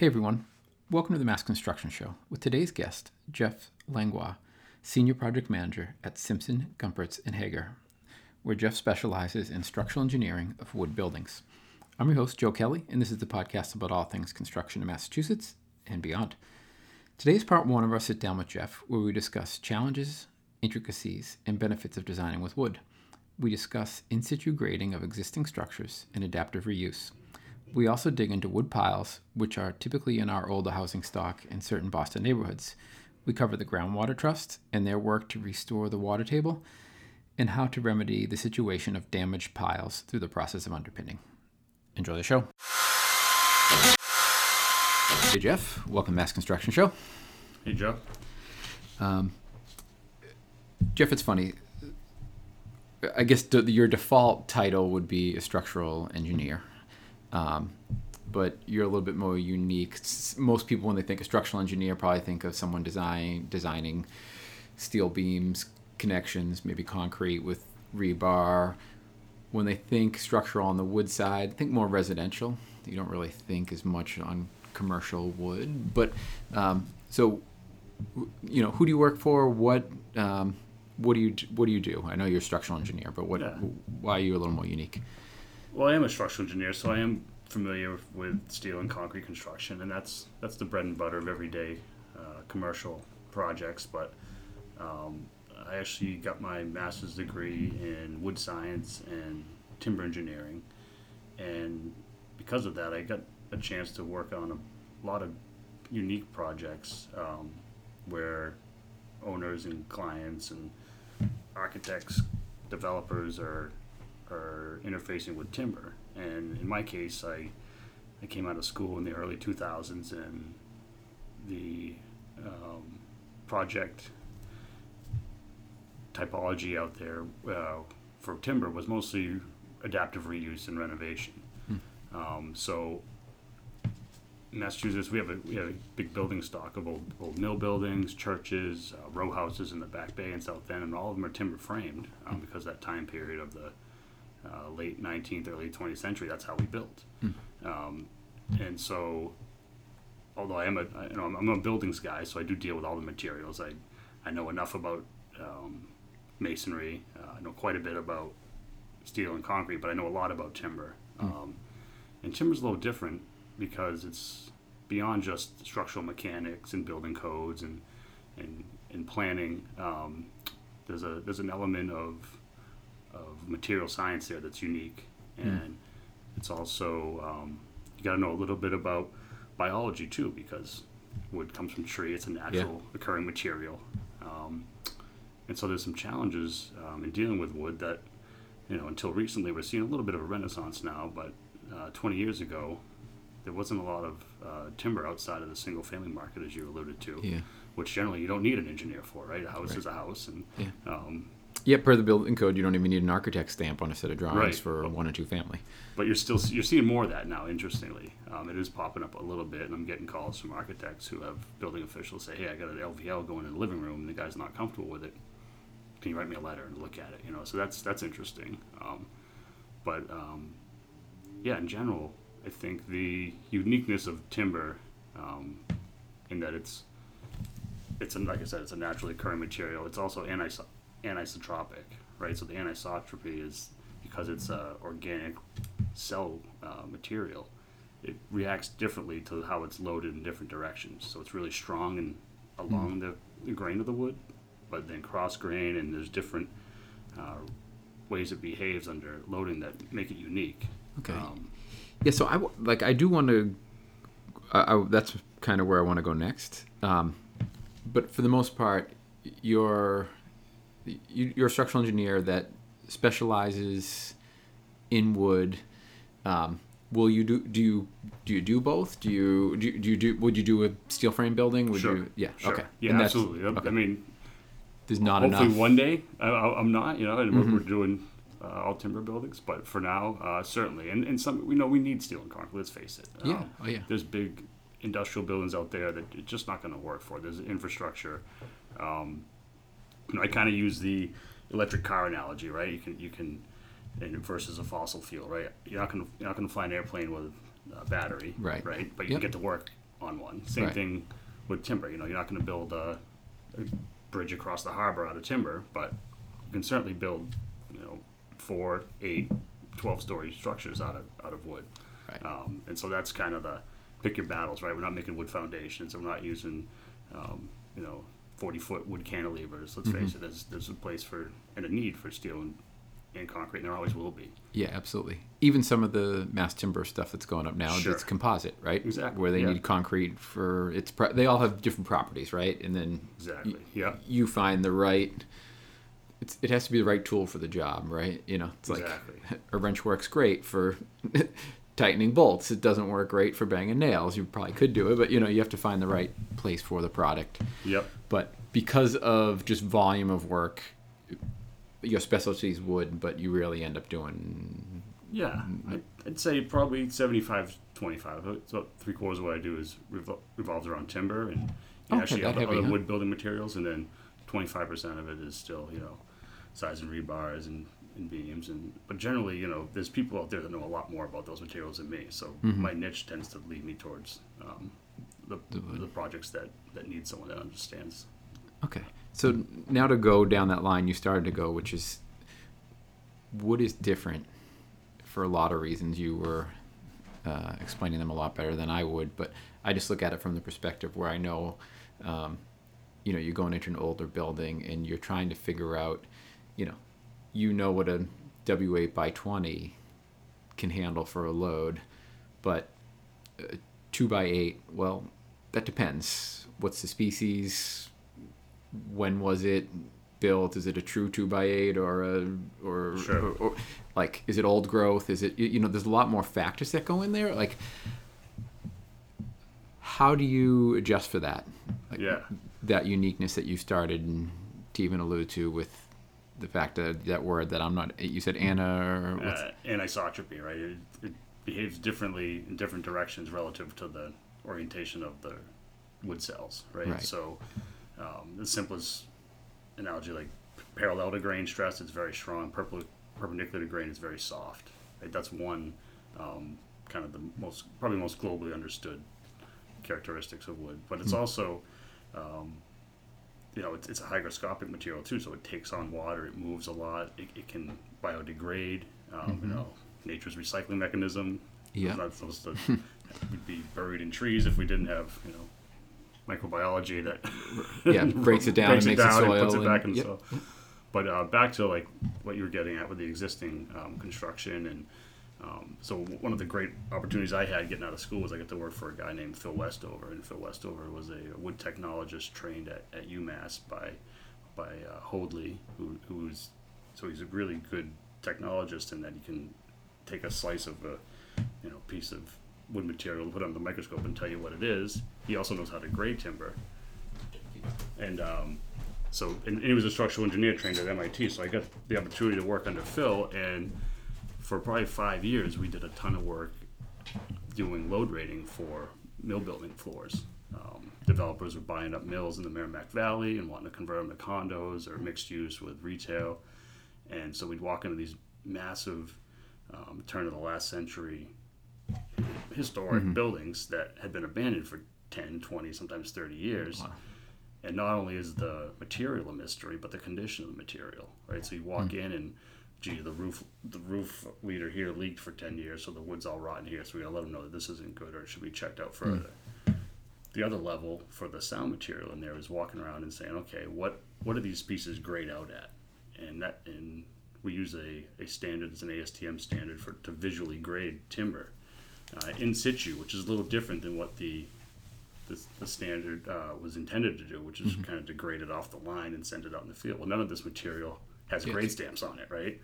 Hey everyone, welcome to the Mass Construction Show with today's guest, Jeff Langlois, Senior Project Manager at Simpson, Gumpertz, and Heger, where Jeff specializes in structural engineering of wood buildings. I'm your host, Joe Kelly, and this is the podcast about all things construction in Massachusetts and beyond. Today is part one of our sit down with Jeff, where we discuss challenges, intricacies, and benefits of designing with wood. We discuss in situ grading of existing structures and adaptive reuse. We also dig into wood piles, which are typically in our older housing stock in certain Boston neighborhoods. We cover the Groundwater Trust and their work to restore the water table, and how to remedy the situation of damaged piles through the process of underpinning. Enjoy the show. Hey Jeff, welcome to Mass Construction Show. Hey Joe. Um, Jeff, it's funny. I guess the, your default title would be a structural engineer, um, but you're a little bit more unique. S- Most people, when they think of structural engineer, probably think of someone design designing steel beams, connections, maybe concrete with rebar. When they think structural on the wood side, think more residential. You don't really think as much on commercial wood. But um, so you know, who do you work for? What um, what do you what do you do? I know you're a structural engineer, but what Yeah. why are you a little more unique? Well, I am a structural engineer, so I am familiar with steel and concrete construction, and that's that's the bread and butter of everyday uh, commercial projects. But um, I actually got my master's degree in wood science and timber engineering, and because of that, I got a chance to work on a lot of unique projects um, where owners and clients and architects, developers are are interfacing with timber. And in my case, I I came out of school in the early 2000s, and the um, project typology out there uh, for timber was mostly adaptive reuse and renovation. Um, so Massachusetts, we have a we have a big building stock of old, old mill buildings, churches, uh, row houses in the Back Bay and South End, and all of them are timber framed um, because that time period of the uh, late 19th, early 20th century, that's how we built. Um, and so, although I am a I- you know I'm, I'm a buildings guy, so I do deal with all the materials. I I know enough about um, masonry. Uh, I know quite a bit about steel and concrete, but I know a lot about timber. Um, and timber's a little different because it's beyond just structural mechanics and building codes and and, and planning. Um, there's a there's an element of of material science there that's unique, and it's also um, you got to know a little bit about biology too because wood comes from tree. It's a natural occurring material, um, and so there's some challenges um, in dealing with wood that you know until recently we're seeing a little bit of a renaissance now, but uh, 20 years ago there wasn't a lot of uh, timber outside of the single family market as you alluded to Yeah. which generally you don't need an engineer for right a house Right. is a house and Yeah. um, Yeah, per the building code, you don't even need an architect stamp on a set of drawings Right. for a one or two family. but you're still you're seeing more of that now interestingly. Um, it is popping up a little bit and i'm getting calls from architects who have building officials say hey i got an lvl going in the living room and the guy's not comfortable with it. Can you write me a letter and look at it? You know so that's that's interesting. Um, but um, yeah in general i think the uniqueness of timber um, in that it's it's like i said it's a naturally occurring material. It's also anis- anisotropic right so the anisotropy is because it's a organic cell uh, material it reacts differently to how it's loaded in different directions so it's really strong and along the, the grain of the wood but then cross grain and there's different uh, ways it behaves under loading that make it unique Okay. um, Yeah, so I like I do want to. I, I, that's kind of where I want to go next. Um, but for the most part, you're you, you're a structural engineer that specializes in wood. Um, will you do do you do you do both? Do you do, you- do you do would you do a steel frame building? Would sure you yeah sure. okay yeah And absolutely okay. i mean there's not hopefully enough one day I, I, I'm not, you know, and we're, Mm-hmm. we're doing uh, all timber buildings, but for now, uh, certainly, and, and some we know we need steel and concrete. Let's face it. Yeah. Um, Oh, yeah. There's big industrial buildings out there that it's just not going to work for. There's infrastructure. Um, you know, I kind of use the electric car analogy, right? You can you can, and versus a fossil fuel, right? You're not going to you're not to fly an airplane with a battery, Right. Right, but you Yep. can get to work on one. Same Right. thing with timber. You know, you're not going to build a, a bridge across the harbor out of timber, but you can certainly build, you know, four, eight, 12 story structures out of out of wood. Right. Um, and so that's kind of the pick your battles, right? We're not making wood foundations. and We're not using, um, you know, 40 foot wood cantilevers. Let's face mm-hmm. it, there's, there's a place for and a need for steel and, and concrete, and there always will be. Yeah, absolutely. Even some of the mass timber stuff that's going up now, Sure. it's composite, right? Exactly, Where they yeah. need concrete for its. Pro- they all have different properties, right? And then Exactly. y- Yeah. you find the right. It's, it has to be the right tool for the job, right? You know, it's like Exactly. a wrench works great for tightening bolts. It doesn't work great for banging nails. You probably could do it, but you know, you have to find the right place for the product. Yep. But because of just volume of work, your specialties would, but you really end up doing Yeah, I'd, say probably 75 25. It's about three quarters of what I do is revol- revolves around timber and you Okay, actually have heavy, other huh? wood building materials, and then 25% of it is still, you know, size and rebars and, and beams. and But generally, you know, there's people out there that know a lot more about those materials than me, so Mm-hmm. my niche tends to lead me towards um, the, the, projects that, that need someone that understands. Okay. So now to go down that line you started to go, which is wood is different for a lot of reasons. You were uh, explaining them a lot better than I would, but I just look at it from the perspective where I know, um, you know, you're going into an older building and you're trying to figure out, you know, you know what a W8 by 20 can handle for a load, but uh, 2 by 8, well, that depends. What's the species? when was it built? Is it a true two by eight or a or, Sure. or, or like is it old growth? Is it you- you know? There's a lot more factors that go in there. Like, how do you adjust for that? Like, Yeah. that uniqueness that you started to even allude to with the fact that that word that I'm not. You said Anna or uh, anisotropy, right? It, it behaves differently in different directions relative to the orientation of the wood cells, right? Right. So, um, the simplest analogy, like parallel to grain stress, it's very strong. Perp- perpendicular to grain is very soft. Right? That's one um, kind of the most, probably most globally understood characteristics of wood. But it's also, um, you know, it's, it's a hygroscopic material too, so it takes on water, it moves a lot, it, it can biodegrade. Um, You know, nature's recycling mechanism. Yeah. It's not supposed to we'd be buried in trees if we didn't have, you know, microbiology that Yeah, breaks it down breaks and it makes it down and soil puts it and- back in yep. soil. But uh, back to like what you were getting at with the existing um, construction, and um, so one of the great opportunities I had getting out of school was I got to work for a guy named Phil Westover, and Phil Westover was a wood technologist trained at, at UMass by by uh, Hoadley, who who's so he's a really good technologist in that he can take a slice of a you know piece of wood material put it under the microscope and tell you what it is. He also knows how to grade timber, and um, so and, and he was a structural engineer trained at MIT. So I got the opportunity to work under Phil, and for probably five years we did a ton of work doing load rating for mill building floors. Um, developers were buying up mills in the Merrimack Valley and wanting to convert them to condos or mixed use with retail, and so we'd walk into these massive um, turn of the last century historic buildings that had been abandoned for 10, 20, sometimes 30 years. And not only is the material a mystery, but the condition of the material, right? So you walk in and, gee, the roof the roof leader here leaked for 10 years, so the wood's all rotten here. So we gotta let them know that this isn't good, or it should be checked out further. The other level for the sound material in there is walking around and saying, okay, what what are these pieces grayed out at? And that and we use a, a standard, it's an ASTM standard for to visually grade timber uh, in situ, which is a little different than what the the, the standard uh, was intended to do, which is kind of degrade it off the line and send it out in the field. Well, none of this material has grade stamps on it, right?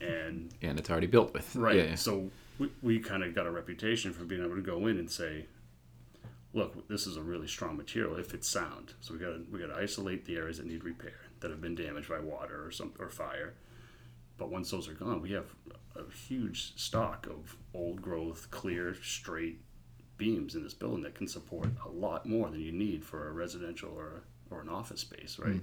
And and it's already built with. right, Yeah, yeah. so we, we kind of got a reputation for being able to go in and say, look, this is a really strong material if it's sound. So we got to we got to isolate the areas that need repair that have been damaged by water or some or fire. But once those are gone, we have a huge stock of old growth, clear, straight beams in this building that can support a lot more than you need for a residential or or an office space, right? Mm.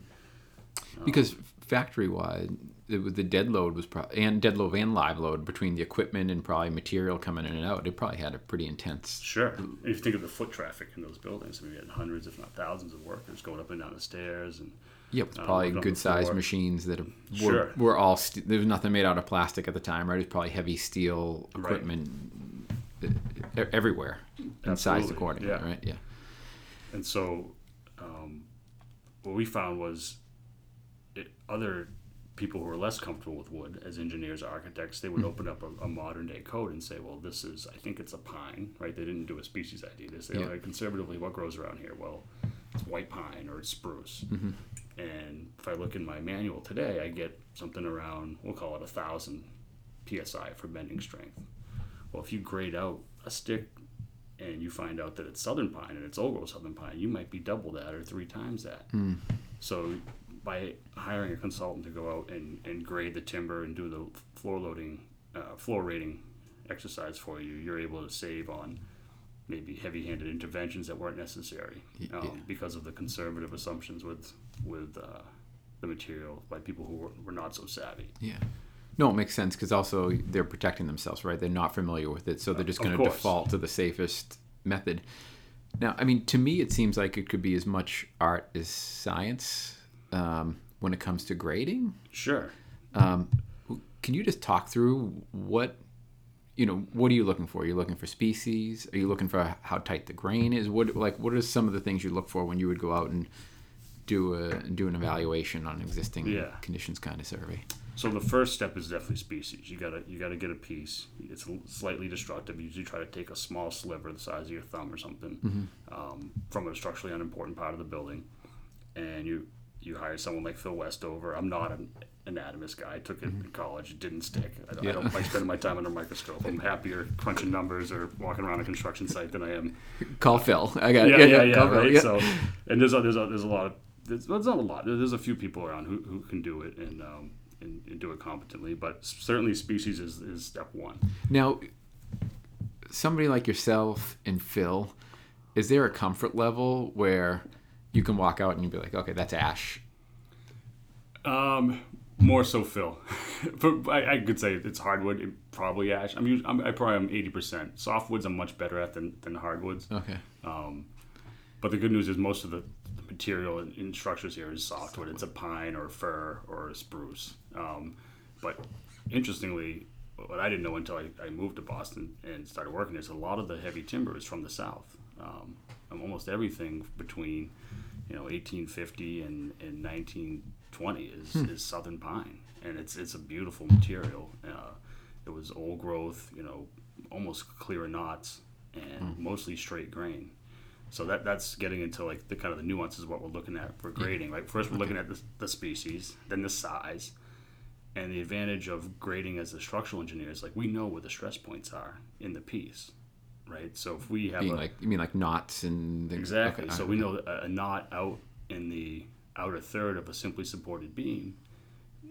Because factory wide, the dead load was probably and dead load and live load between the equipment and probably material coming in and out. It probably had a pretty intense. Sure. If you think of the foot traffic in those buildings, I mean, we had hundreds, if not thousands, of workers going up and down the stairs, and Yep, it's Um, probably good sized machines that were, Sure. were all st- there was nothing made out of plastic at the time, right? It was probably heavy steel equipment e- everywhere and sized accordingly, yeah. right? Yeah. and so um, what we found was other people who are less comfortable with wood as engineers architects they would hmm. open up a, a modern day code and say well this is i think it's a pine right? They didn't do a species id they say Yeah. "All right, conservatively what grows around here? Well it's white pine or it's spruce. Mm-hmm. And if i look in my manual today i get something around we'll call it a thousand psi for bending strength. Well if you grade out a stick and you find out that it's southern pine and it's old growth southern pine, you might be double that or three times that. Hmm. So by hiring a consultant to go out and, and grade the timber and do the floor loading, uh, floor rating exercise for you, you're able to save on maybe heavy-handed interventions that weren't necessary um, yeah. because of the conservative assumptions with with uh, the material by people who were, were not so savvy. Yeah. No, it makes sense because also they're protecting themselves, right? They're not familiar with it, so they're just Of going to default to the safest method. Now, I mean, to me, it seems like it could be as much art as science um, when it comes to grading. Sure. Um, can you just talk through what, you know, what are you looking for? Are you looking for species? Are you looking for how tight the grain is? What like what are some of the things you look for when you would go out and do a do an evaluation on existing Yeah. conditions kind of survey? So the first step is definitely species. You gotta you gotta get a piece. It's slightly destructive. You usually try to take a small sliver the size of your thumb or something um, from a structurally unimportant part of the building, and you you hire someone like Phil Westover. I'm not an anatomist guy. I took it in college. It didn't stick. I, don't- I don't like spending my time under a microscope. I'm happier crunching numbers or walking around a construction site than I am Call Phil. I got yeah, it. yeah, yeah, call right. yeah. So, and there's a, there's a, there's a lot of there's, well, there's not a lot. There's a few people around who, who can do it and, um, and and do it competently. But certainly, species is, is step one. Now, somebody like yourself and Phil, is there a comfort level where you can walk out and you'd be like, okay, that's ash. Um, more so, Phil. but I, I could say it's hardwood, it, probably ash. I mean, I'm, I probably am eighty percent. Softwoods, I'm much better at than, than hardwoods. Okay. Um, but the good news is most of the the material in, in structures here is softwood. It's a pine or a fir or a spruce. Um, but interestingly, what I didn't know until I, I moved to Boston and started working is a lot of the heavy timber is from the south. Um, almost everything between you know 1850 and, and 1920 is, hmm. is southern pine, and it's it's a beautiful material. Uh, it was old growth, you know, almost clear knots, and hmm. mostly straight grain. So that that's getting into like the kind of the nuances of what we're looking at for hmm. grading. Right, first we're looking at the, the species, then the size, and the advantage of grading as a structural engineer is like we know where the stress points are in the piece, right? So if we have Being a, like, you mean like knots and things? Exactly. Okay, so we know that a knot out in the outer third of a simply supported beam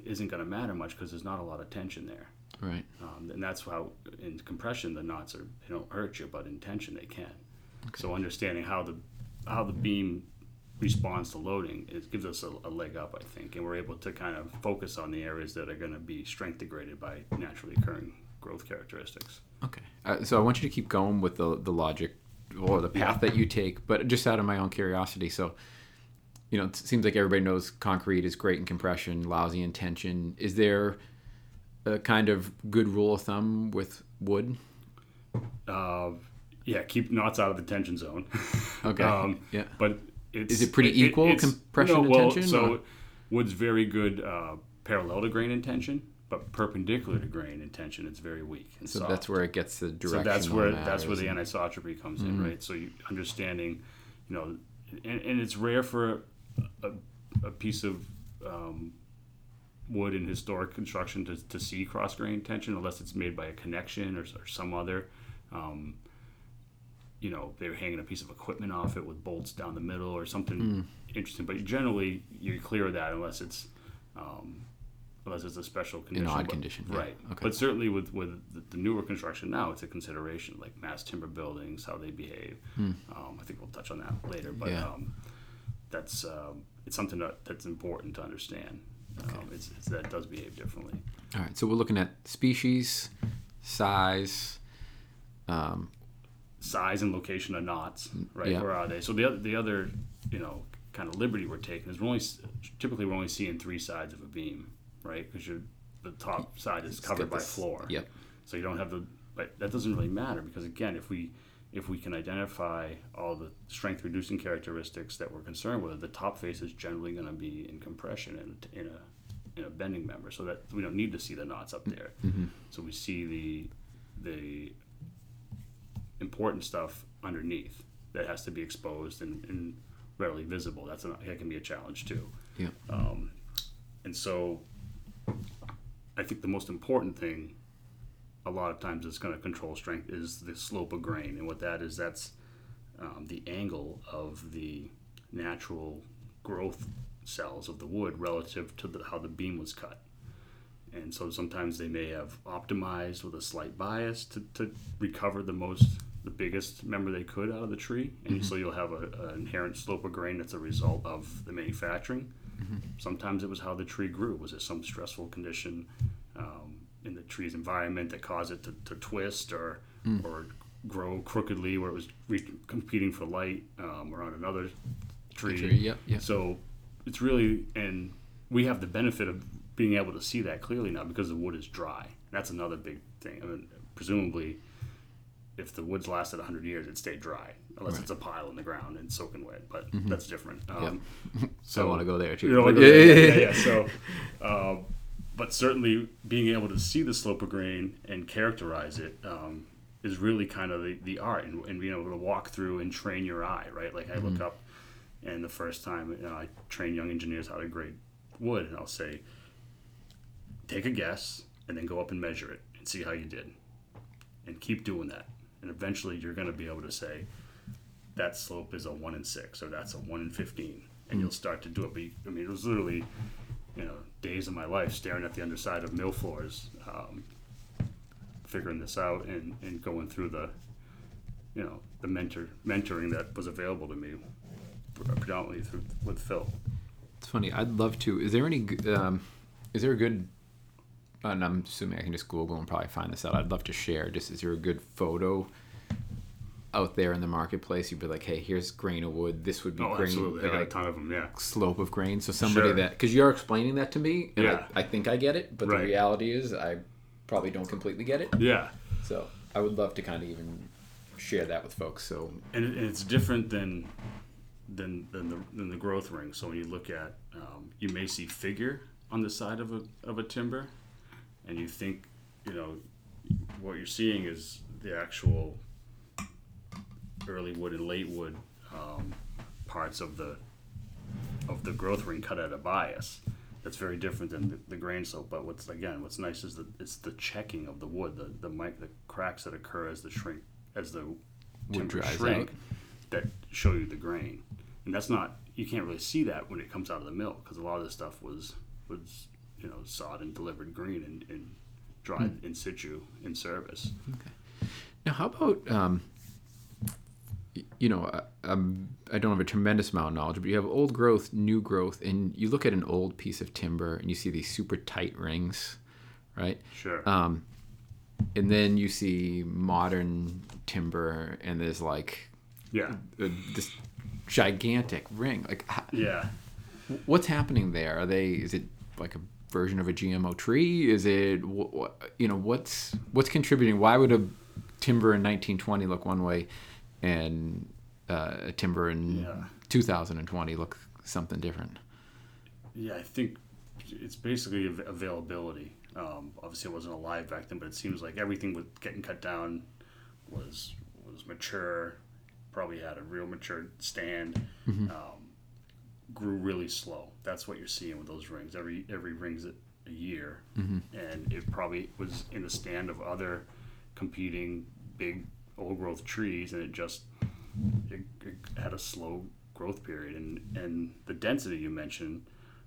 isn't going to matter much because there's not a lot of tension there. Right. Um, and that's how in compression the knots are they don't hurt you, but in tension they can. So understanding how the how the beam responds to loading it gives us a, a leg up, I think, and we're able to kind of focus on the areas that are going to be strength degraded by naturally occurring growth characteristics. Okay. Uh, so I want you to keep going with the the logic or the path that you take, but just out of my own curiosity. So, you know, it seems like everybody knows concrete is great in compression, lousy in tension. Is there a kind of good rule of thumb with wood? Uh, yeah, keep knots out of the tension zone. Okay. Um, yeah. but it's Is it pretty equal, it's- compression and well, tension, So or- wood's very good uh, parallel to grain in tension, but perpendicular to grain in tension, it's very weak and So soft. that's where it gets the direction. so that's where that's where the anisotropy comes in, Mm-hmm. right? So you understanding, you know, and, and it's rare for a, a piece of um, wood in historic construction to, to see cross grain tension unless it's made by a connection or, or some other. Um, you know, they're hanging a piece of equipment off it with bolts down the middle or something Mm. interesting. But generally, you're clear of that unless it's um, unless it's a special condition. odd But- condition, yeah. right? Okay. But certainly with with the, newer construction now, it's a consideration like mass timber buildings, how they behave. Um, I think we'll touch on that later. But Hmm. Yeah. um, that's um, it's something that, that's important to understand. Um, it's, it's, that does behave differently. All right, so we're looking at species, size, um, size and location of knots, right? Yeah. Where are they? So the other, the other, you know, kind of liberty we're taking is we're only typically we're only seeing three sides of a beam, right? Because the top side is covered by this- floor. Yep. So you don't have the, but that doesn't really matter because again, if we if we can identify all the strength reducing characteristics that we're concerned with, the top face is generally going to be in compression and in a in a bending member, so that we don't need to see the knots up there. So we see the the important stuff underneath that has to be exposed and, and readily visible. That's an, that can be a challenge too. Yeah. Um, and so I think the most important thing a lot of times that's going to control strength is the slope of grain. And what that is, that's um, the angle of the natural growth cells of the wood relative to the, how the beam was cut. And so sometimes they may have optimized with a slight bias to, to recover the most, the biggest member they could out of the tree. And so you'll have an inherent slope of grain that's a result of the manufacturing. Sometimes it was how the tree grew. Was it some stressful condition um, in the tree's environment that caused it to, to twist or or grow crookedly where it was re- competing for light um, or on another tree? Tree, yep, yep. So it's really, and we have the benefit of being able to see that clearly now because the wood is dry. That's another big thing. I mean, presumably, if the wood's lasted 100 years, it stayed dry, unless it's a pile in the ground and soaking wet. But that's different. Um, So I want to go there too. you know, like, yeah, yeah, yeah. So, uh, but certainly being able to see the slope of grain and characterize it um, is really kind of the, the art, and, and being able to walk through and train your eye, right? Like I look up, and the first time you know, I train young engineers how to grade wood, and I'll say, take a guess, and then go up and measure it and see how you did, and keep doing that, and eventually you're going to be able to say, that slope is a one in six, or that's a one in fifteen, and you'll start to do it. But you- I mean, it was literally, you know, days of my life staring at the underside of mill floors, um, figuring this out and, and going through the, you know, the mentor mentoring that was available to me, predominantly through with Phil. It's funny. I'd love to. Is there any? Um, is there a good? And I'm assuming I can just Google and probably find this out. I'd love to share. Just is there a good photo out there in the marketplace? You'd be like, hey, here's grain of wood. This would be Oh, grain, absolutely, I got a ton of them. Yeah, slope of grain. So somebody Sure. that because you're explaining that to me, and Yeah. I, I think I get it, but Right. the reality is I probably don't completely get it. yeah. So I would love to kind of even share that with folks. So and, and it's different than than than the, than the growth ring. So when you look at, um, you may see figure on the side of a of a timber, and you think, you know, what you're seeing is the actual early wood and late wood um, parts of the of the growth ring cut at a bias. That's very different than the, the grain slope. But what's again, what's nice is that it's the checking of the wood, the the, mic, the cracks that occur as the shrink as the timber dries shrink out. that show you the grain. And that's not you can't really see that when it comes out of the mill because a lot of this stuff was was you know sawed and delivered green and, and dried Hmm. in situ in service. Okay. Now, how about um, you know, I, I'm, I don't have a tremendous amount of knowledge, but you have old growth, new growth, and you look at an old piece of timber and you see these super tight rings, right? Sure. Um, and then you see modern timber, and there's like yeah. a, this gigantic ring. Like, Yeah. what's happening there? Are they? Is it like a version of a GMO tree? Is it you know what's what's contributing? Why would a timber in 1920 look one way, and uh, a timber in Yeah. 2020 look something different? Yeah, I think it's basically availability. Um, obviously, it wasn't alive back then, but it seems like everything was getting cut down was was mature. Probably had a real mature stand. Um, grew really slow. That's what you're seeing with those rings. Every every ring's a, a year, and it probably was in the stand of other competing big old growth trees, and it just it, it had a slow growth period. And and the density you mentioned,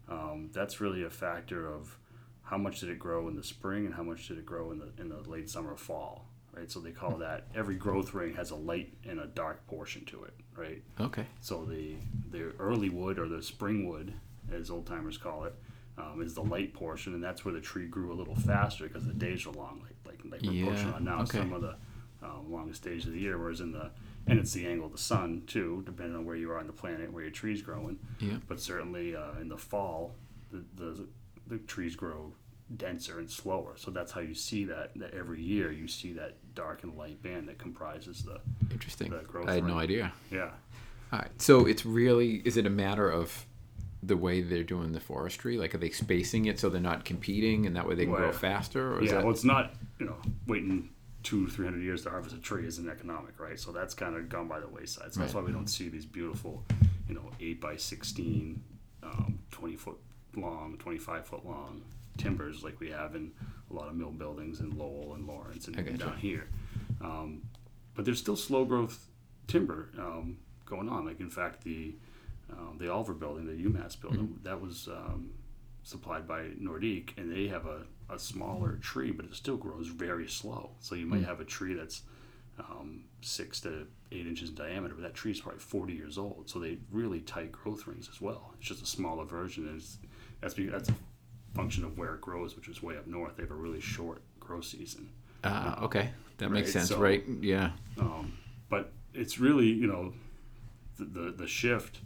um, that's really a factor of how much did it grow in the spring and how much did it grow in the in the late summer fall. Right, so they call that every growth ring has a light and a dark portion to it, right? Okay. So the the early wood or the spring wood, as old timers call it, um, is the light portion, and that's where the tree grew a little faster because the days are long, like like, like we're Yeah, pushing on now. okay. Some of the um, longest days of the year, whereas in the and it's the angle of the sun too, depending on where you are on the planet, where your tree's growing. Yeah. But certainly uh, in the fall, the, the the trees grow denser and slower. So that's how you see that. That every year you see that dark and light band that comprises the Interesting. the growth I had no idea. yeah. All right. So it's really is it a matter of the way they're doing the forestry? Like are they spacing it so they're not competing and that way they can grow faster? Or is Yeah, that well, it's not you know waiting two, three hundred years to harvest a tree isn't economic, right? So that's kind of gone by the wayside. So that's Right. why we don't see these beautiful, you know, eight by sixteen, um, twenty foot long, twenty five foot long timbers like we have in a lot of mill buildings in Lowell and Lawrence and, I and gotcha. down here. Um, but there's still slow growth timber um, going on. Like in fact, the um, the Olver building, the UMass building, that was um, supplied by Nordic, and they have a, a smaller tree, but it still grows very slow. So you might have a tree that's um, six to eight inches in diameter, but that tree is probably 40 years old. So they really tight growth rings as well. It's just a smaller version, and it's, that's because that's function of where it grows, which is way up north. They have a really short grow season. Ah, okay. That makes sense, so- right? Yeah. Um, but it's really you know the, the the shift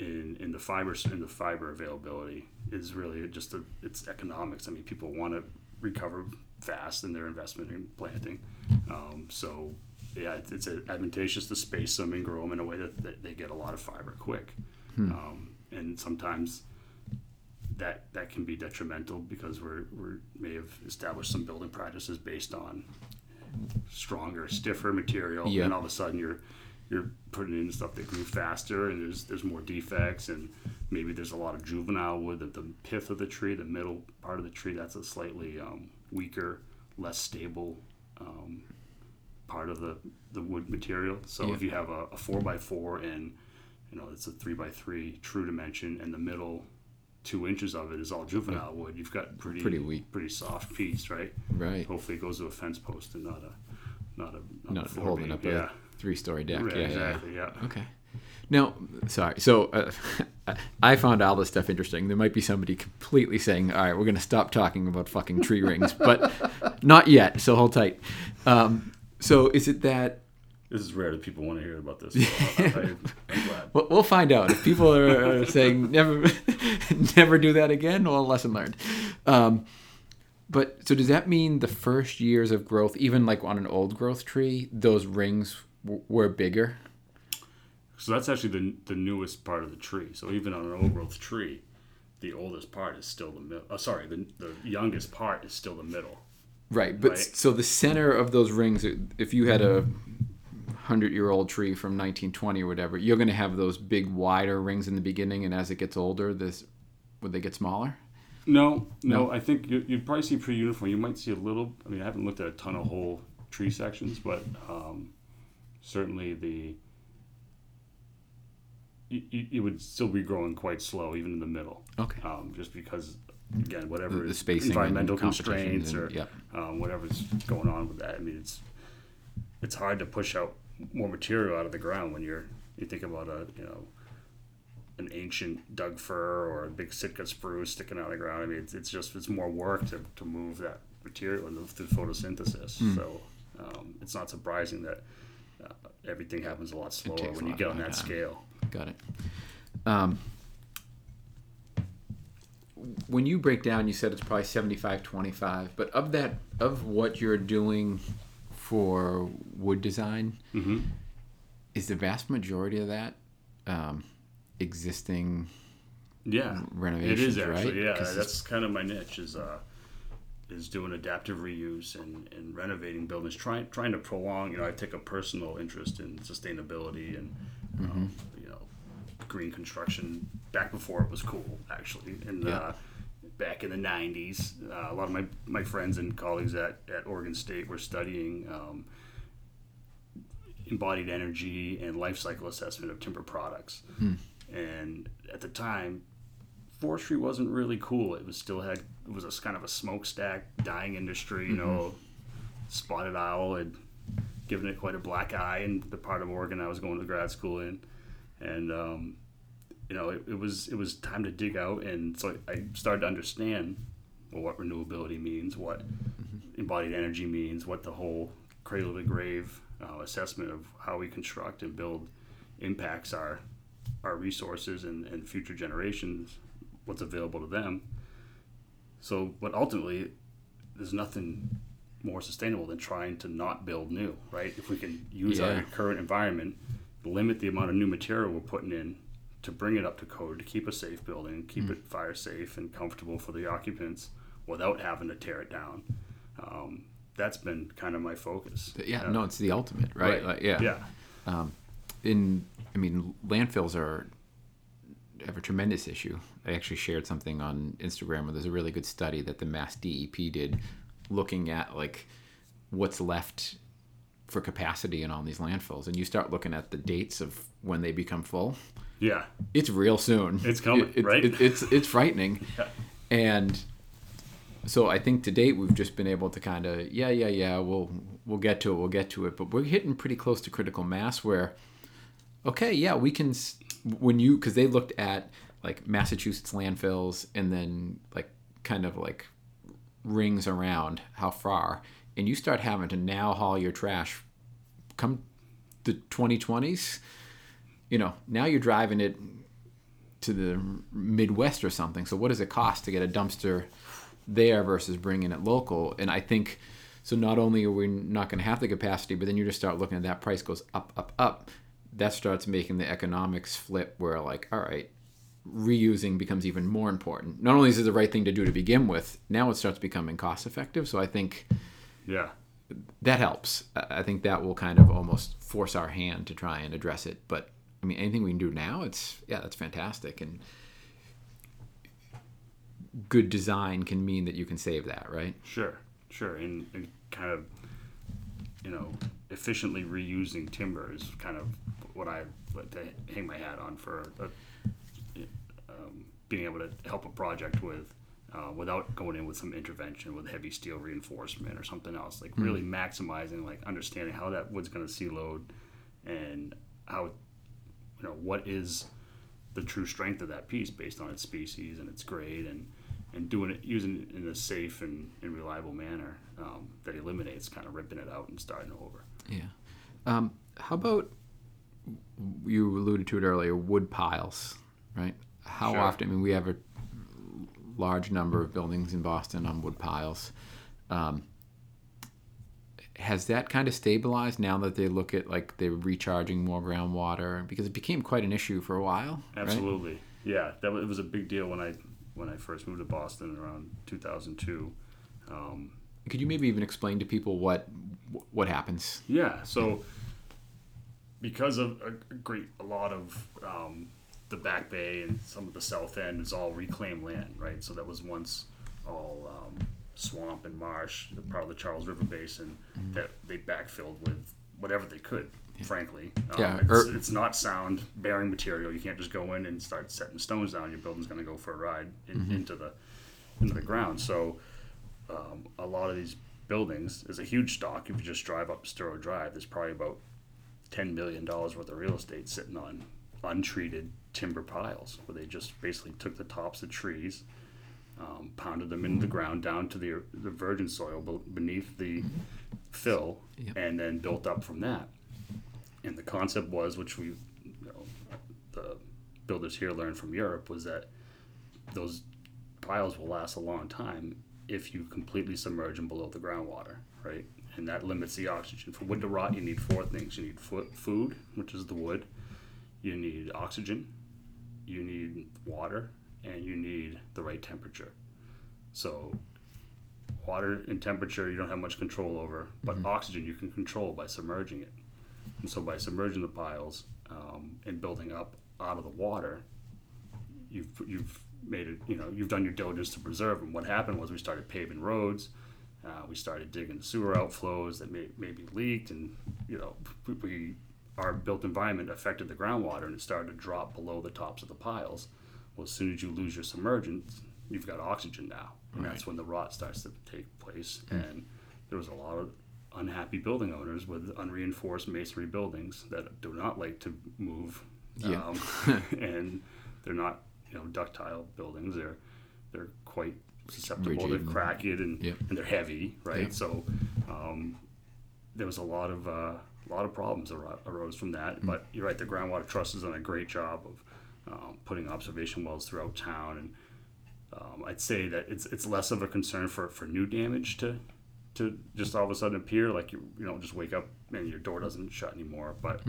in in the fiber in the fiber availability is really just a, it's economics. I mean, people want to recover fast in their investment in planting, um, so yeah, it's, it's advantageous to space them and grow them in a way that, that they get a lot of fiber quick, um, and sometimes. That, that can be detrimental because we're, we may have established some building practices based on stronger, stiffer material, Yeah. and all of a sudden you're you're putting in stuff that grew faster, and there's there's more defects, and maybe there's a lot of juvenile wood. That the pith of the tree, the middle part of the tree, that's a slightly um, weaker, less stable um, part of the the wood material. So Yeah. if you have a, a four by four and you know it's a three by three true dimension, and the middle two inches of it is all juvenile wood, you've got pretty Pretty weak. pretty soft piece, right? Right. Hopefully, it goes to a fence post and not a not a Not a holding beam. up yeah. a three-story deck. Right, yeah, exactly. Yeah. yeah. Okay. Now, sorry. So uh, I found all this stuff interesting. There might be somebody completely saying, "All right, we're going to stop talking about fucking tree rings," but not yet. So hold tight. Um, so is it that This is rare that people want to hear about this. So I, I'm glad. We'll, we'll find out. If people are, are saying never, never do that again, well, lesson learned. Um, but so does that mean the first years of growth, even like on an old growth tree, those rings w- were bigger? So that's actually the the newest part of the tree. So even on an old growth tree, the oldest part is still the middle. Oh, sorry, the the youngest part is still the middle. Right. But Right. so the center of those rings, if you had a hundred-year-old tree from 1920 or whatever, you're going to have those big, wider rings in the beginning, and as it gets older, this would they get smaller? No, no, I think you, you'd probably see pretty uniform. You might see a little. I mean, I haven't looked at a ton of whole tree sections, but um, certainly the you would still be growing quite slow, even in the middle, Okay. um, just because again, whatever The- the spacing environmental constraints and- or um, whatever's going on with that. I mean, it's it's hard to push out more material out of the ground when you're you think about a you know an ancient Doug fir or a big Sitka spruce sticking out of the ground. I mean, it's, it's just it's more work to, to move that material and through photosynthesis. Hmm. So um, it's not surprising that uh, everything happens a lot slower when you get on that time. scale. Got it. Um, when you break down, you said it's probably 75 25, but of that, of what you're doing for wood design, Mm-hmm. is the vast majority of that um, existing Yeah, renovations, it is actually. right? Yeah, that's kind of my niche is uh, is doing adaptive reuse and, and renovating buildings, trying trying to prolong. You know, I take a personal interest in sustainability and um, you know green construction. Back before it was cool, actually, and Yeah. uh, back in the '90s, uh, a lot of my my friends and colleagues at at Oregon State were studying. Um, embodied energy and life cycle assessment of timber products. And at the time, forestry wasn't really cool. It was still had it was a kind of a smokestack dying industry. You know, spotted owl had given it quite a black eye in the part of Oregon I was going to grad school in, and um, you know, it, it was it was time to dig out, and so I started to understand well, what renewability means, what embodied energy means, what the whole cradle to grave uh, assessment of how we construct and build impacts our our resources and, and future generations, what's available to them. So, but ultimately, there's nothing more sustainable than trying to not build new, right? If we can use Yeah. our current environment, limit the amount of new material we're putting in to bring it up to code, to keep a safe building, keep Mm. it fire safe and comfortable for the occupants without having to tear it down. Um, that's been kind of my focus. Yeah, no, it's the ultimate, right? Like, yeah. Yeah. In I mean landfills are have a tremendous issue. I actually shared something on Instagram where there's a really good study that the Mass DEP did looking at like what's left for capacity in all these landfills and you start looking at the dates of when they become full Yeah. it's real soon It's coming, It- it- right? it- it's it's frightening Yeah. and so I think to date we've just been able to kind of yeah yeah yeah we'll we'll get to it we'll get to it but we're hitting pretty close to critical mass where okay yeah we can when you because they looked at like Massachusetts landfills and then like kind of like rings around how far and you start having to now haul your trash come the 2020s you know now you're driving it to the Midwest or something. So what does it cost to get a dumpster there versus bringing it local? And I think so. Not only are we not going to have the capacity, but then you just start looking at that price goes up, up, up. That starts making the economics flip. Where like, all right, reusing becomes even more important. Not only is it the right thing to do to begin with, now it starts becoming cost effective. So I think Yeah. that helps. I think that will kind of almost force our hand to try and address it. But I mean, anything we can do now, it's yeah, that's fantastic. And good design can mean that you can save that, right? Sure, sure, and, and kind of, you know, efficiently reusing timber is kind of what I like to hang my hat on for a, um, being able to help a project with. Uh, without going in with some intervention with heavy steel reinforcement or something else, like really maximizing, like understanding how that wood's going to see load, and how, you know, what is the true strength of that piece based on its species and its grade and and doing it using it in a safe and, and reliable manner um, that eliminates kind of ripping it out and starting over. Yeah. Um, how about you alluded to it earlier, wood piles, right? How Sure. often? I mean, we have a large number of buildings in Boston on wood piles. Um, has that kind of stabilized now that they look at like they're recharging more groundwater because it became quite an issue for a while. right? Absolutely, yeah. That was, it was a big deal when I when I first moved to Boston around 2002. Um, Could you maybe even explain to people what what happens? Yeah, so because of a great a lot of um, the Back Bay and some of the South End is all reclaimed land, right? So that was once all um, swamp and marsh, part of the Charles River Basin that they backfilled with whatever they could. Frankly, um, Yeah, it's, er- it's not sound bearing material. You can't just go in and start setting stones down. Your building's going to go for a ride in, into the into the ground. So um, a lot of these buildings is a huge stock. If you just drive up Storrow Drive, there's probably about ten million dollars worth of real estate sitting on untreated timber piles, where they just basically took the tops of trees, um, pounded them into the ground down to the the virgin soil beneath the fill, Yep. and then built up from that. And the concept was, which we, you know, the builders here learned from Europe, was that those piles will last a long time if you completely submerge them below the groundwater, right? And that limits the oxygen. For wood to rot, you need four things: you need fo- food, which is the wood, you need oxygen, you need water, and you need the right temperature. So, water and temperature you don't have much control over, but oxygen you can control by submerging it. And so, by submerging the piles um, and building up out of the water, you've you've made it. You know, you've done your diligence to preserve them. What happened was we started paving roads. Uh, we started digging sewer outflows that may, maybe leaked, and you know, we, our built environment affected the groundwater, and it started to drop below the tops of the piles. Well, as soon as you lose your submergence, you've got oxygen now, and that's when the rot starts to take place. And there was a lot of unhappy building owners with unreinforced masonry buildings that do not like to move. Yeah. Um, and they're not you know ductile buildings. They're they're quite susceptible Rigid. to cracking and Yep. and they're heavy, right? Yep. So um, there was a lot of uh, a lot of problems aro- arose from that. Hmm. But you're right, the groundwater trust has done a great job of um, putting observation wells throughout town, and um, I'd say that it's it's less of a concern for, for new damage to to just all of a sudden appear, like you you know just wake up and your door doesn't shut anymore. But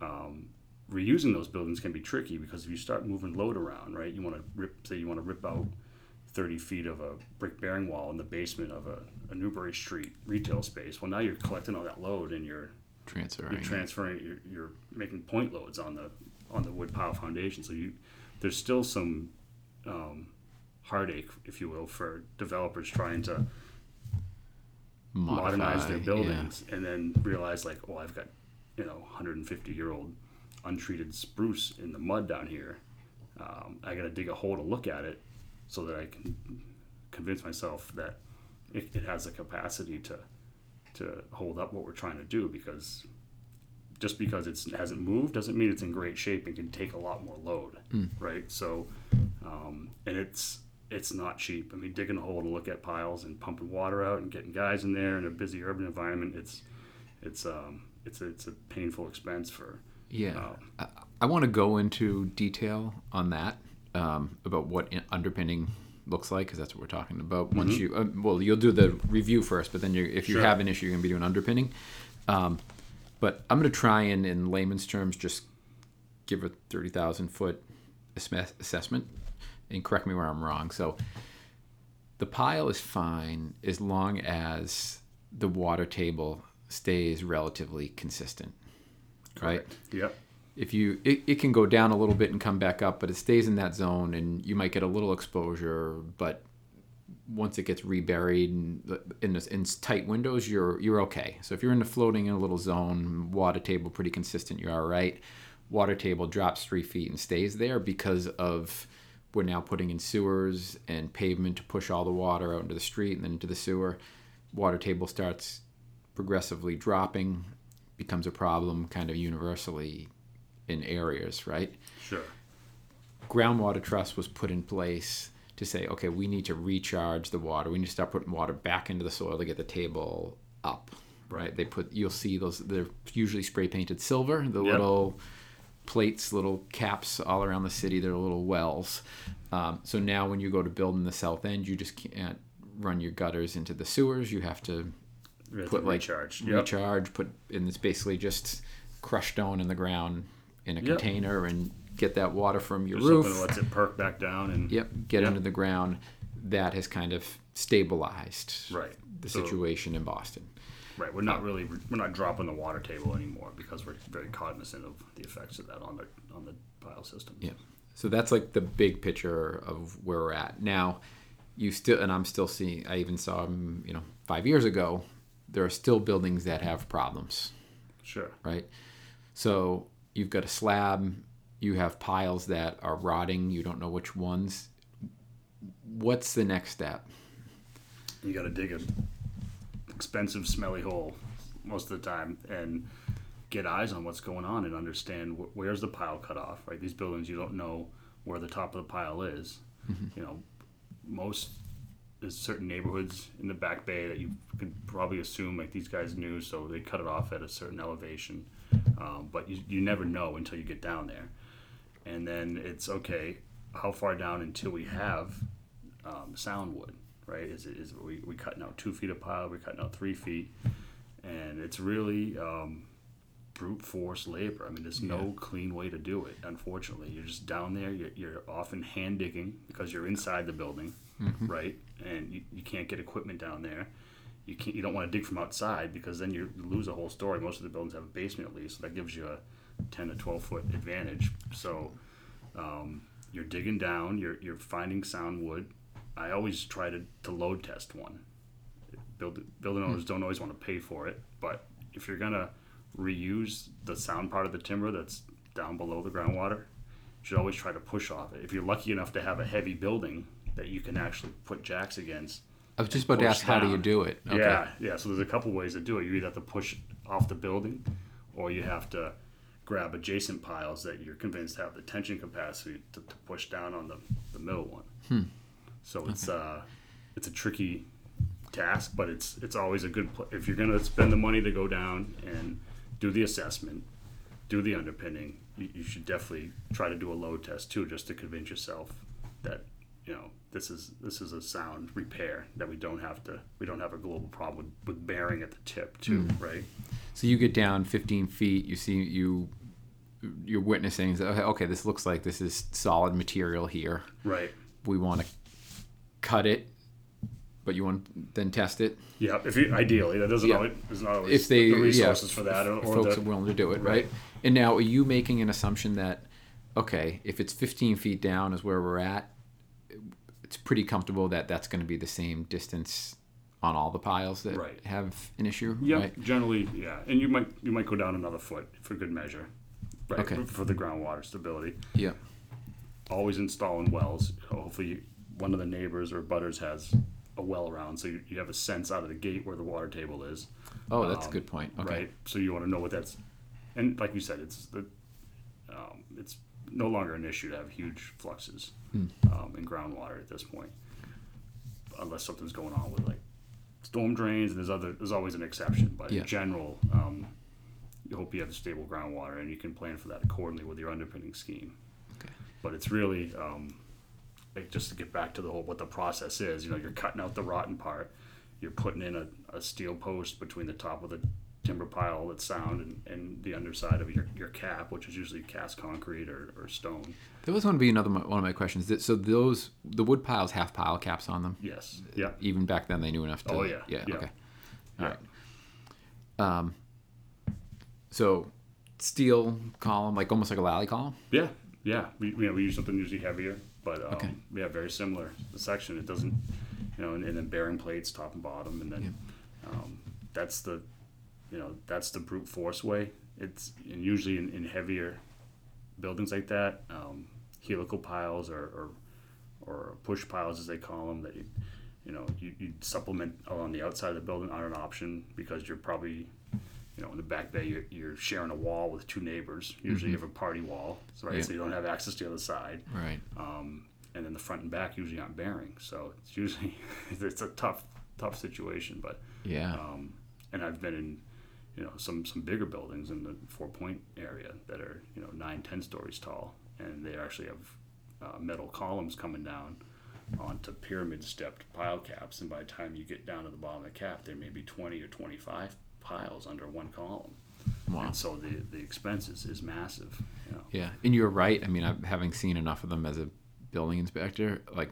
um, reusing those buildings can be tricky because if you start moving load around, right? You want to rip, say you want to rip out 30 feet of a brick bearing wall in the basement of a, a Newbury Street retail space. Well, now you're collecting all that load and you're Transferring. you're transferring, you're, you're making point loads on the on the wood pile foundation. So you there's still some um, heartache, if you will, for developers trying to modernize their Modify, buildings and then realize like oh i've got you know 150 year old untreated spruce in the mud down here um, i gotta dig a hole to look at it so that i can convince myself that it, it has the capacity to to hold up what we're trying to do because just because it's, it hasn't moved doesn't mean it's in great shape and can take a lot more load right so um, and it's it's not cheap. I mean, digging a hole to look at piles and pumping water out and getting guys in there in a busy urban environment, it's it's um, it's a, it's a painful expense for Yeah. um, I, I want to go into detail on that um, about what in- underpinning looks like because that's what we're talking about. Once you, uh, well, you'll do the review first, but then you, if you Sure. have an issue, you're going to be doing underpinning. Um, but I'm going to try and, in layman's terms, just give a 30,000 foot assessment and correct me where I'm wrong. So the pile is fine as long as the water table stays relatively consistent, right? Yep. If you it, it can go down a little bit and come back up but it stays in that zone and you might get a little exposure but once it gets reburied and in, this, in tight windows you're you're okay. So if you're in the floating in a little zone water table pretty consistent you're all right. Water table drops three feet and stays there because of we're now putting in sewers and pavement to push all the water out into the street and then into the sewer. Water table starts progressively dropping becomes a problem kind of universally in areas, right? Sure. Groundwater trust was put in place to say, okay, we need to recharge the water. We need to start putting water back into the soil to get the table up, right? They put, you'll see those. They're usually spray painted silver. The Yep. little plates, little caps all around the city. They're little wells. Um, so now when you go to build in the south end, you just can't run your gutters into the sewers. You have to put to like recharge. Yep. recharge, put and it's basically just crushed stone in the ground in a Yep. container and get that water from your There's something roof. that lets it perk back down and Yep, get Yep. into the ground. That has kind of stabilized Right. the So- situation in Boston. right. We're not really we're not dropping the water table anymore because we're very cognizant of the effects of that on the on the pile system. Yeah. So that's like the big picture of where we're at now. You still, and I'm still seeing. I even saw, you know, five years ago. There are still buildings that have problems. Sure. right? So you've got a slab, you have piles that are rotting, you don't know which ones. What's the next step? you got to dig a expensive smelly hole most of the time and get eyes on what's going on and understand wh- where's the pile cut off right these buildings you don't know where the top of the pile is mm-hmm. you know most there's certain neighborhoods in the back bay that you could probably assume like these guys knew so they cut it off at a certain elevation um, but you, you never know until you get down there. And then it's okay how far down until we have um, sound wood right? Is it is we, we cutting out two feet of pile we're cutting out three feet. And it's really um, brute force labor. I mean there's no clean way to do it unfortunately. You're just down there you're, you're often hand digging because you're inside the building right? And you, you can't get equipment down there you can't you don't want to dig from outside because then you lose a whole story. Most of the buildings have a basement at least so that gives you a 10 to 12 foot advantage. So um, you're digging down you're, you're finding sound wood. I always try to, to load test one. Build, building owners don't always want to pay for it but if you're going to reuse the sound part of the timber that's down below the groundwater you should always try to push off it. If you're lucky enough to have a heavy building that you can actually put jacks against I was just about to ask, how do you do it? yeah, yeah. So there's a couple ways to do it. You either have to push off the building, or you have to grab adjacent piles that you're convinced have the tension capacity to, to push down on the, the middle one. Hmm. So it's uh, it's a tricky task, but it's it's always a good pl- if you're going to spend the money to go down and do the assessment, do the underpinning. You, you should definitely try to do a load test too, just to convince yourself that you know this is this is a sound repair that we don't have to we don't have a global problem with, with bearing at the tip too, mm. right? So you get down 15 feet. You see you you're witnessing. Okay, okay, this looks like this is solid material here. Right. We want to cut it, but you want to then test it. Yeah, if you ideally that doesn't Yeah. always there's not always If they the resources yeah, for that or, or folks the, are willing to do it, right? Right. And now, are you making an assumption that okay, if it's 15 feet down is where we're at, it's pretty comfortable that that's going to be the same distance on all the piles that Right. have an issue, Yeah, right? generally, yeah, and you might you might go down another foot for good measure, right? Okay. For, the groundwater stability. Yeah. Always installing wells. Hopefully, one of the neighbors or abutters has a well around, so you, you have a sense out of the gate where the water table is. Oh, that's a Um, good point. Okay. Right. So you want to know what that's, and like you said, it's the, no longer an issue to have huge fluxes Hmm. um, in groundwater at this point, unless something's going on with like storm drains. And there's other, there's always an exception, but Yeah. in general, um, you hope you have stable groundwater and you can plan for that accordingly with your underpinning scheme. Okay. But it's really, um, like just to get back to the whole what the process is. You know, you're cutting out the rotten part. You're putting in a, a steel post between the top of the timber pile that's sound and, and the underside of your, your cap, which is usually cast concrete or, or stone. That was going to be another one of my questions. That- So those the wood piles have pile caps on them. Yes. Yeah. Even back then, they knew enough to. Oh, yeah. Yeah. Yeah. Okay. Yeah. All right. Um. So, steel column, like almost like a lally column. Yeah. Yeah. We, you know, we use something usually heavier, but um, Okay. yeah, very similar. The section, it doesn't, you know, and, and then bearing plates top and bottom. And then um, that's the, you know, that's the brute force way. It's and usually in, in heavier buildings like that, um, helical piles or, or, or push piles as they call them that you, you know, you, you supplement along the outside of the building aren't an option because you're probably, you know, in the back bay, you're, you're sharing a wall with two neighbors. Usually you have a party wall, so, right? Yeah. So you don't have access to the other side. Right. Um, and then the front and back usually aren't bearing. So it's usually, it's a tough, tough situation. But, Yeah. um, and I've been in, you know, some, some bigger buildings in the Fort Point area that are, you know, nine, ten stories tall. And they actually have uh, metal columns coming down onto pyramid stepped pile caps. And by the time you get down to the bottom of the cap, there may be 20 or 25 piles under one column. Wow. And so the, the expense is, is massive. You know. Yeah, and you're right. I mean, I've, having seen enough of them as a building inspector, like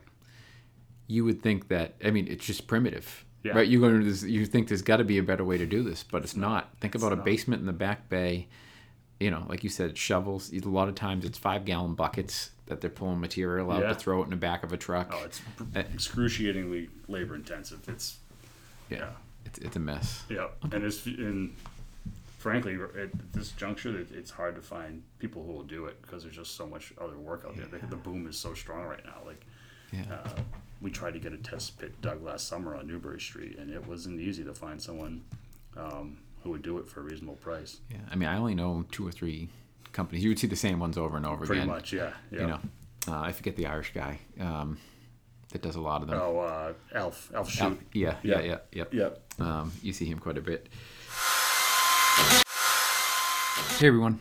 you would think that. I mean, it's just primitive, Yeah. right? You go into this, you think there's got to be a better way to do this, but it's not. Think about a not. basement in the back bay. You know, like you said, shovels. A lot of times, it's five gallon buckets that they're pulling material out Yeah. to throw it in the back of a truck. Oh, it's Uh, excruciatingly labor intensive. It's yeah, yeah. it's it's a mess. yeah, and it's and frankly at this juncture, it's hard to find people who will do it because there's just so much other work out there. The, the boom is so strong right now. Like Yeah. uh, we tried to get a test pit dug last summer on Newbury Street, and it wasn't easy to find someone um, who would do it for a reasonable price. Yeah, I mean, I only know two or three companies. You would see the same ones over and over Pretty again. Pretty much, yeah. yeah. You know, uh, I forget the Irish guy um, that does a lot of them. Oh, uh, Elf, Elf Shoot. Yeah, yeah, Yeah. yeah, yeah. Yep. Um, you see him quite a bit. Hey everyone,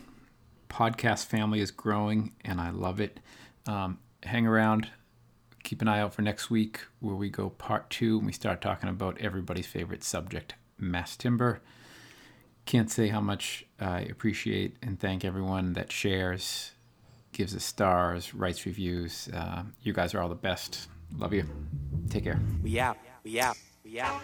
podcast family is growing and I love it. Um, hang around, keep an eye out for next week where we go part two and we start talking about everybody's favorite subject, mass timber. Can't say how much I appreciate and thank everyone that shares, gives us stars, writes reviews. Uh, you guys are all the best. Love you. Take care. We out. We out. We out.